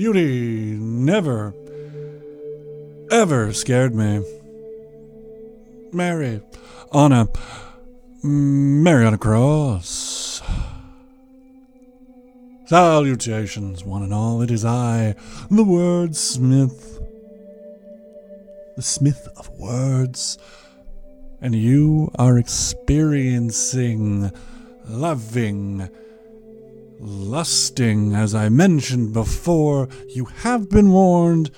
Beauty never, ever scared me. Mary, on a, Mary on a cross. Salutations, one and all. It is I, the wordsmith, the smith of words, and you are experiencing, loving, lusting, as I mentioned before. You have been warned.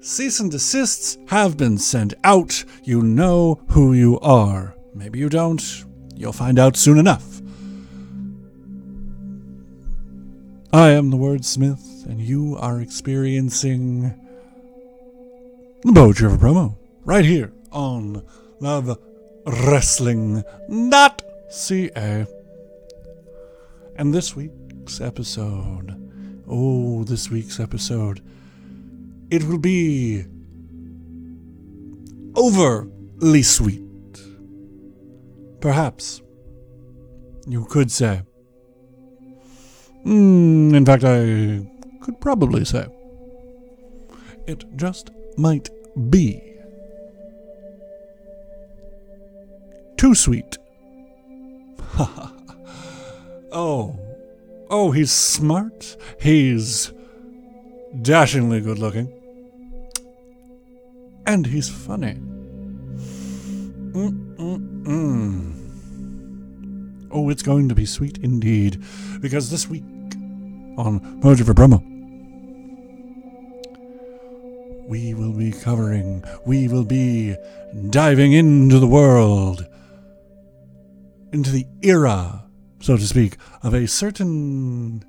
Cease and desists have been sent out. You know who you are. Maybe you don't. You'll find out soon enough. I am the wordsmith, and you are experiencing the of a promo right here on Love Wrestling Not ca. And this week's episode, oh, this week's episode, it will be overly sweet. Perhaps you could say. Mm, in fact, I could probably say. It just might be. Too sweet. oh. Oh, he's smart. He's dashingly good looking. And he's funny. Mm-mm-mm. Oh, it's going to be sweet indeed. Because this week on Mojo for Promo, we will be covering, we will be diving into the world, into the era, so to speak, of a certain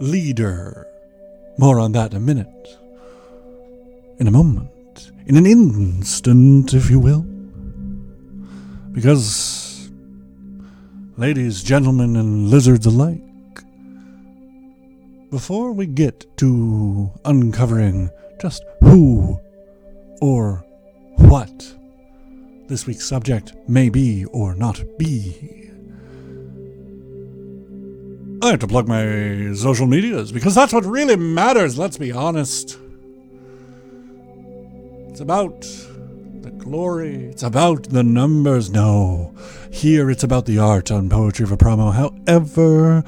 leader. More on that in a minute. In a moment. In an instant, if you will. Because, ladies, gentlemen, and lizards alike, before we get to uncovering just who or what this week's subject may be or not be, I have to plug my social medias because that's what really matters, let's be honest. It's about the glory, it's about the numbers. No, here it's about the art on Poetry for Promo. However,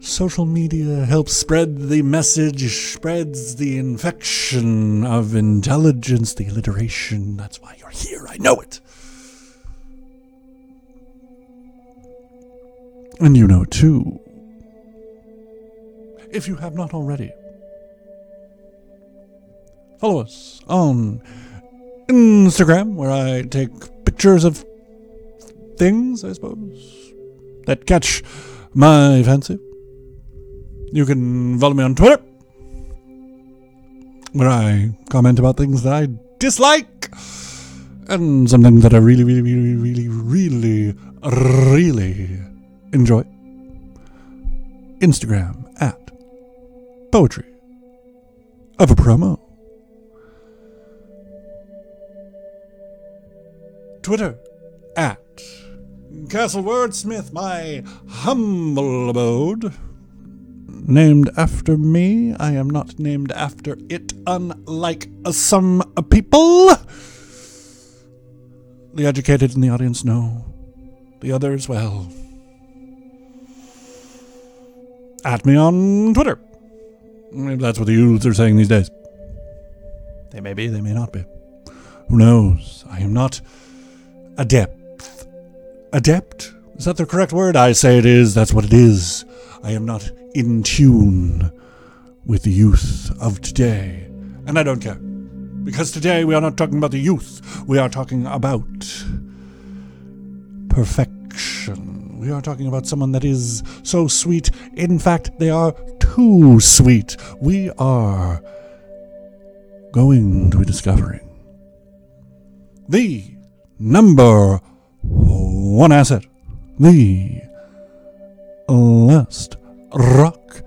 social media helps spread the message, spreads the infection of intelligence, the alliteration. That's why you're here, I know it. And you know too, if you have not already, follow us on Instagram, where I take pictures of things, I suppose, that catch my fancy. You can follow me on Twitter, where I comment about things that I dislike and something that I really, really, really, really, really, really enjoy. Instagram at poetry of a promo. Twitter at Castle Wordsmith, my humble abode. Named after me, I am not named after it, unlike some people. The educated in the audience know. The others, well. At me on Twitter. Maybe that's what the youths are saying these days. They may be, they may not be. Who knows? I am not adept. Adept? Is that the correct word? I say it is. That's what it is. I am not in tune with the youth of today. And I don't care. Because today we are not talking about the youth. We are talking about perfection. We are talking about someone that is so sweet. In fact, they are too sweet. We are going to be discovering the number one asset, the last rock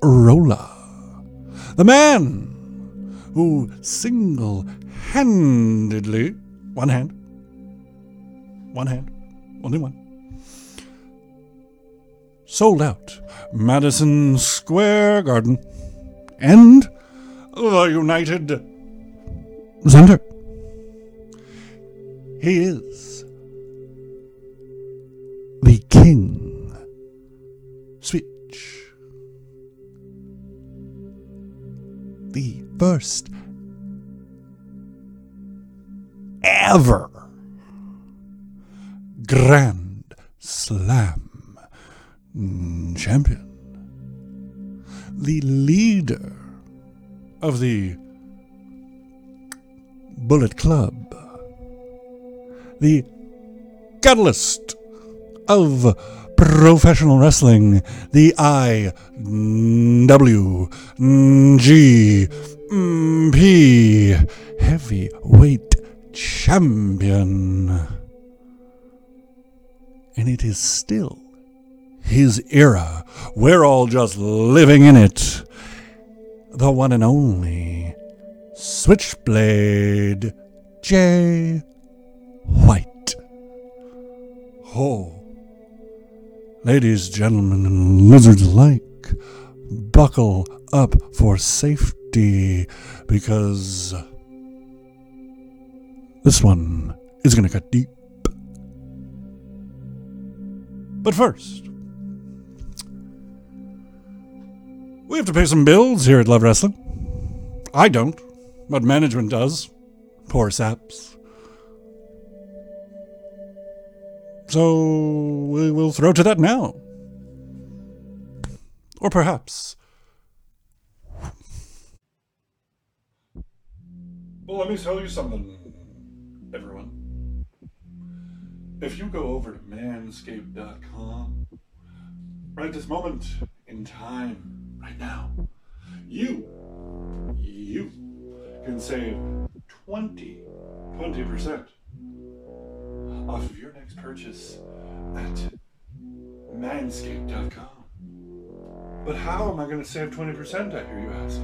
roller, the man who single handedly, one hand, one hand, only one, sold out. Madison Square Garden. And the United Center. He is the King. Switch. The first ever Grand Slam Mm, champion. The leader of the Bullet Club. The catalyst of professional wrestling, the IWGP Heavyweight Champion. And it is still his era. We're all just living in it. The one and only Switchblade Jay White. Oh. Ladies, gentlemen, and lizards alike, buckle up for safety because this one is going to cut deep. But first, we have to pay some bills here at Love Wrestling. I don't, but management does. Poor saps. So we will throw to that now. Or perhaps. Well, let me tell you something, everyone. If you go over to manscaped.com, right this moment in time, right now, you, you can save 20, 20% off of your next purchase at manscaped.com. But how am I going to save 20%, I hear you ask?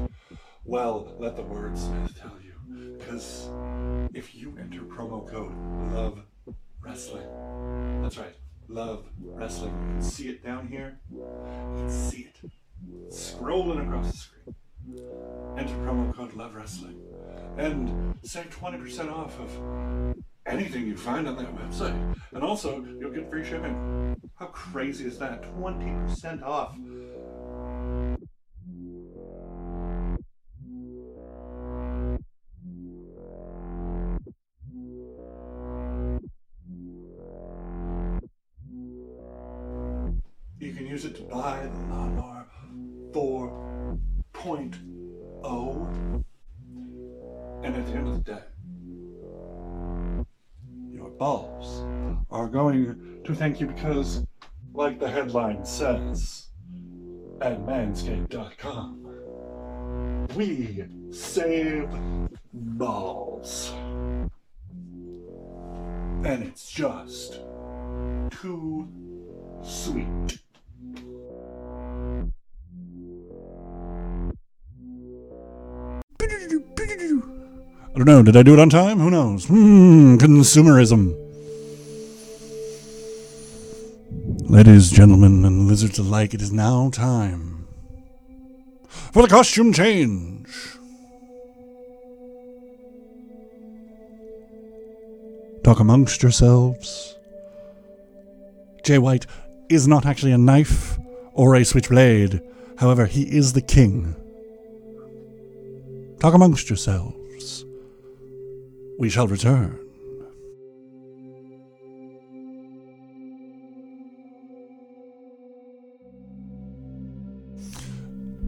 Well, let the wordsmith tell you. Because if you enter promo code LOVE wrestling. That's right. Love wrestling. You can see it down here. You can see it. Scrolling across the screen. Enter promo code Love Wrestling. And save 20% off of anything you find on that website. And also, you'll get free shipping. How crazy is that? 20% off. You can use it to buy the Lawnmower 4.0. And at the end of the day, your balls are going to thank you because, like the headline says at manscaped.com, we save balls. And it's just too sweet. I don't know. Did I do it on time? Who knows? Hmm, consumerism. Ladies, gentlemen, and lizards alike, it is now time for the costume change. Talk amongst yourselves. Jay White is not actually a knife or a switchblade. However, he is the king. Talk amongst yourselves. We shall return.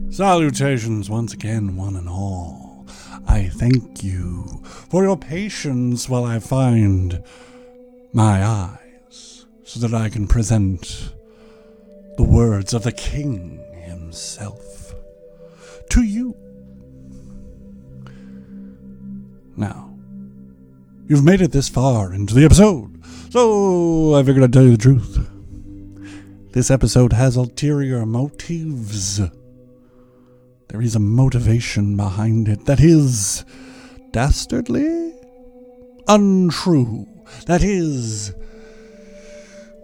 Salutations once again, one and all. I thank you for your patience while I find my eyes so that I can present the words of the king himself to you. Now, you've made it this far into the episode, so I figured I'd tell you the truth. This episode has ulterior motives. There is a motivation behind it that is dastardly, untrue, that is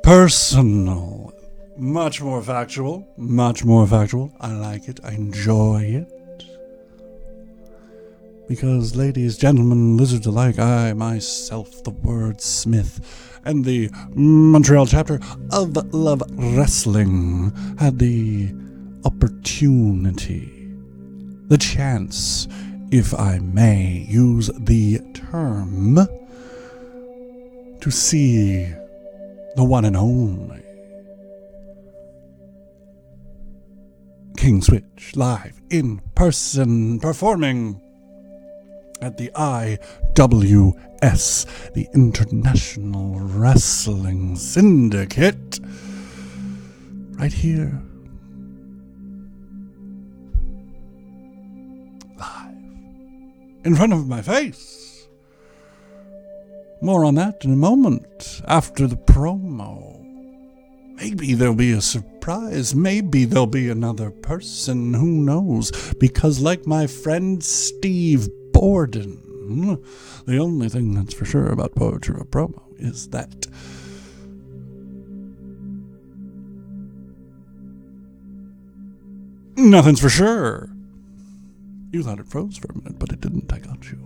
personal, Much more factual. Much more factual. I like it. I enjoy it. Because, ladies, gentlemen, lizards alike, I myself, the wordsmith, and the Montreal chapter of Love Wrestling, had the opportunity, the chance, if I may use the term, to see the one and only King Switch live in person performing at the IWS, the International Wrestling Syndicate, right here. Live. In front of my face. More on that in a moment after the promo. Maybe there'll be a surprise. Maybe there'll be another person. Who knows? Because, like my friend Steve Borden, the only thing that's for sure about Poetry of Promo is that. Nothing's for sure. You thought it froze for a minute, but it didn't. I got you.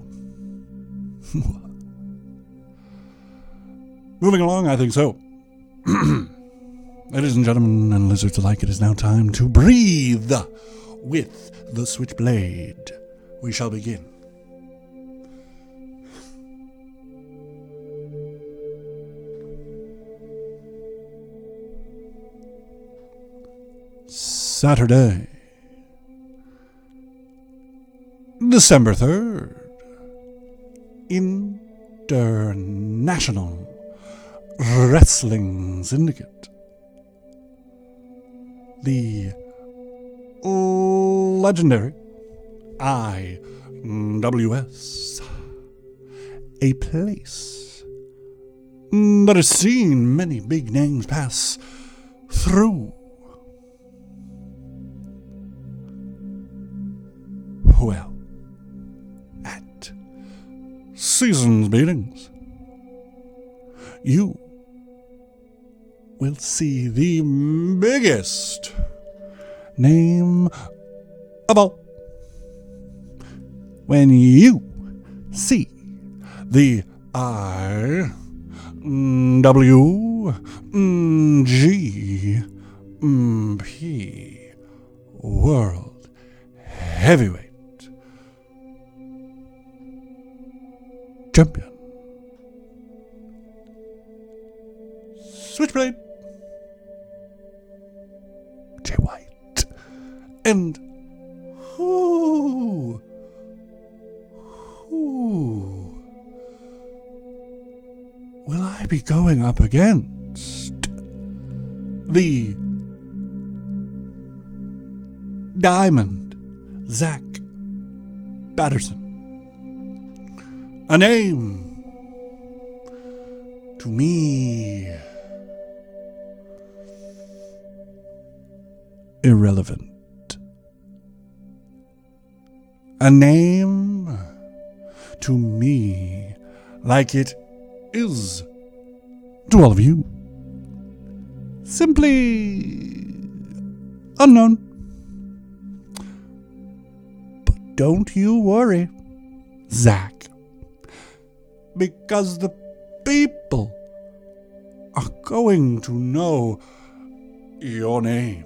Moving along, I think so. Ladies and gentlemen, and lizards alike, it is now time to breathe with the switchblade. We shall begin. Saturday, December 3rd, International Wrestling Syndicate. The legendary IWS. A place that has seen many big names pass through. Seasons meetings, you will see the biggest name of all. When you see the I W G P World Heavyweight Champion Switchblade Jay White and who who will I be going up against? The Diamond Zach Patterson. A name to me irrelevant. A name to me like it is to all of you. Simply unknown. But don't you worry, Zach, because the people are going to know your name.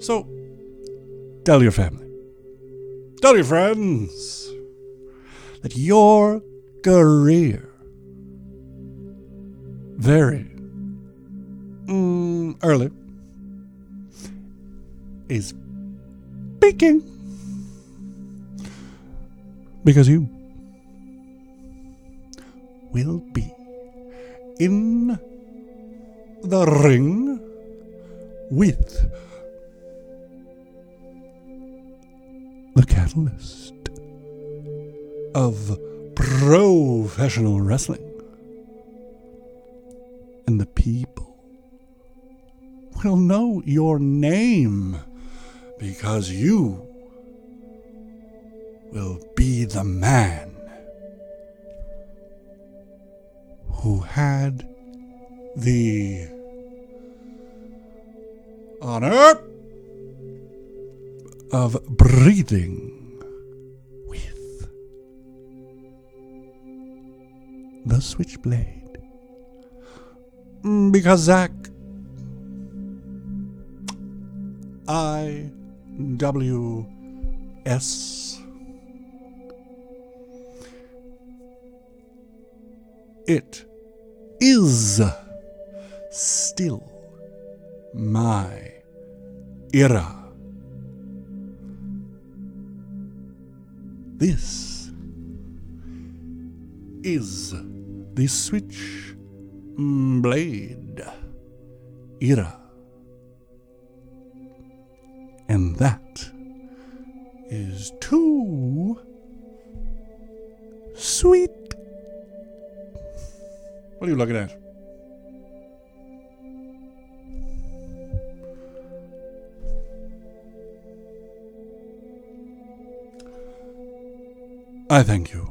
So, tell your family, tell your friends that your career very mm, early is peaking because you will be in the ring with the catalyst of professional wrestling. And the people will know your name because you will be the man who had the honor of breathing with the switchblade. Mm, Because Zach, I W S. It is still my era. This is the Switch Blade era. And that is too sweet. What are you looking at? I thank you,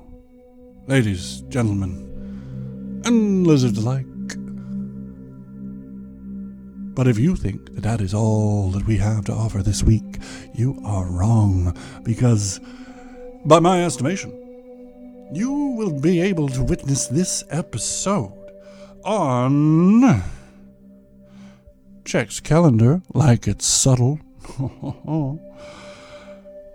ladies, gentlemen, and lizards alike. But if you think that that is all that we have to offer this week, you are wrong, because, by my estimation, you will be able to witness this episode on. Checks calendar like it's subtle.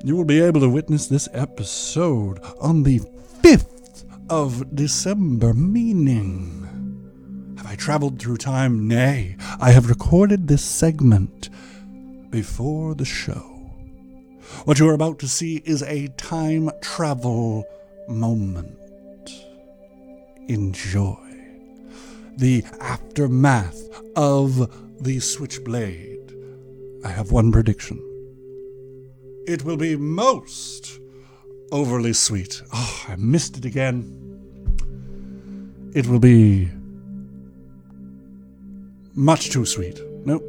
you will be able to witness this episode on the 5th of December, meaning. Have I traveled through time? Nay, I have recorded this segment before the show. What you are about to see is a time travel moment. Enjoy the aftermath of the Switchblade. I have one prediction. It will be most overly sweet. Oh, I missed it again. It will be much too sweet. Nope.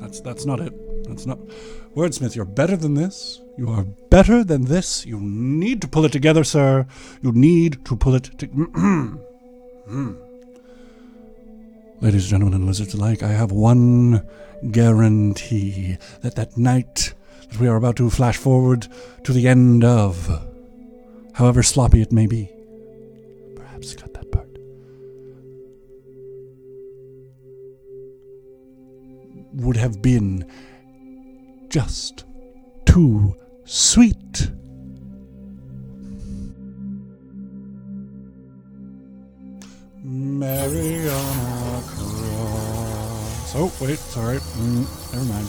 That's that's not it. That's not Wordsmith, you're better than this. You are better than this. You need to pull it together, sir. You need to pull it to hmm. Ladies and gentlemen and lizards alike, I have one guarantee that that night that we are about to flash forward to the end of, however sloppy it may be, perhaps cut that part, would have been just too sweet. Mary on a cross. Oh, wait, sorry. Mm, never mind.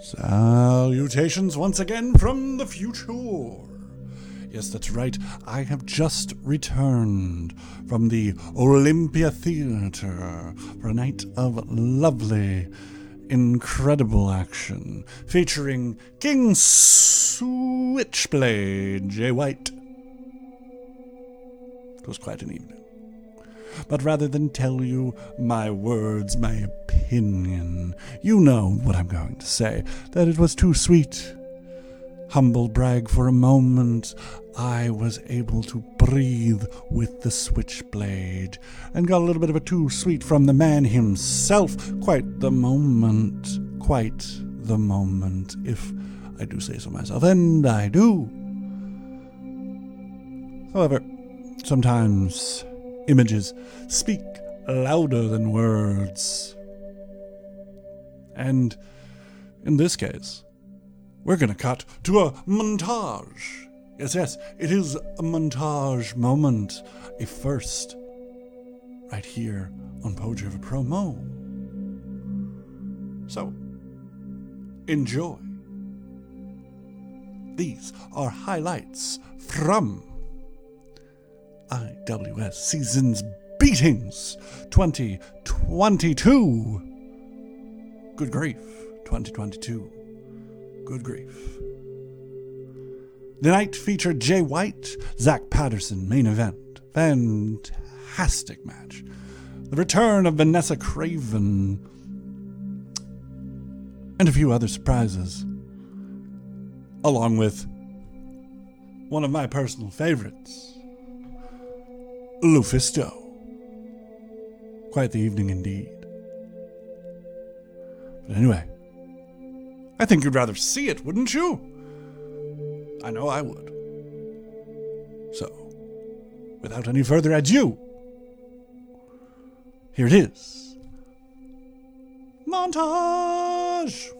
Salutations once again from the future. Yes, that's right. I have just returned from the Olympia Theater for a night of lovely, incredible action featuring King Switchblade Jay White. It was quite an evening. But rather than tell you my words, my opinion, you know what I'm going to say that it was too sweet. Humble brag for a moment, I was able to breathe with the switchblade and got a little bit of a too sweet from the man himself. Quite the moment, quite the moment, if I do say so myself, and I do. However, sometimes images speak louder than words. And in this case, we're going to cut to a montage. Yes, yes, it is a montage moment, a first, right here on Poetry of a Promo. So, enjoy. These are highlights from IWS Seasons Beatings 2022. Good grief, 2022. Good grief. The night featured Jay White, Zach Patterson, main event. Fantastic match. The return of Vanessa Kraven. And a few other surprises. Along with one of my personal favorites, Lufisto. Quite the evening indeed. But anyway, I think you'd rather see it, wouldn't you? I know I would. So, without any further ado, here it is. Montage!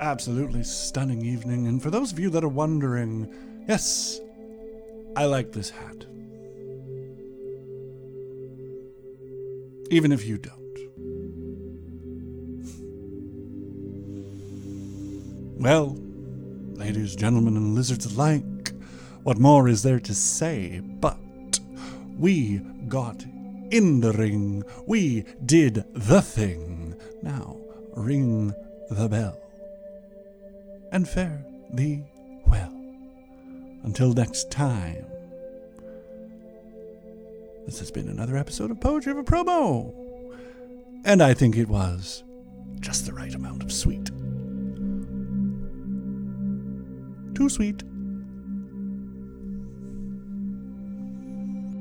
Absolutely stunning evening. And for those of you that are wondering, yes, I like this hat. Even if you don't. Well, ladies, gentlemen, and lizards alike, what more is there to say but we got in the ring. We did the thing. Now, ring the bell and fare thee well. Until next time, this has been another episode of Poetry of a Promo. And I think it was just the right amount of sweet. Too sweet.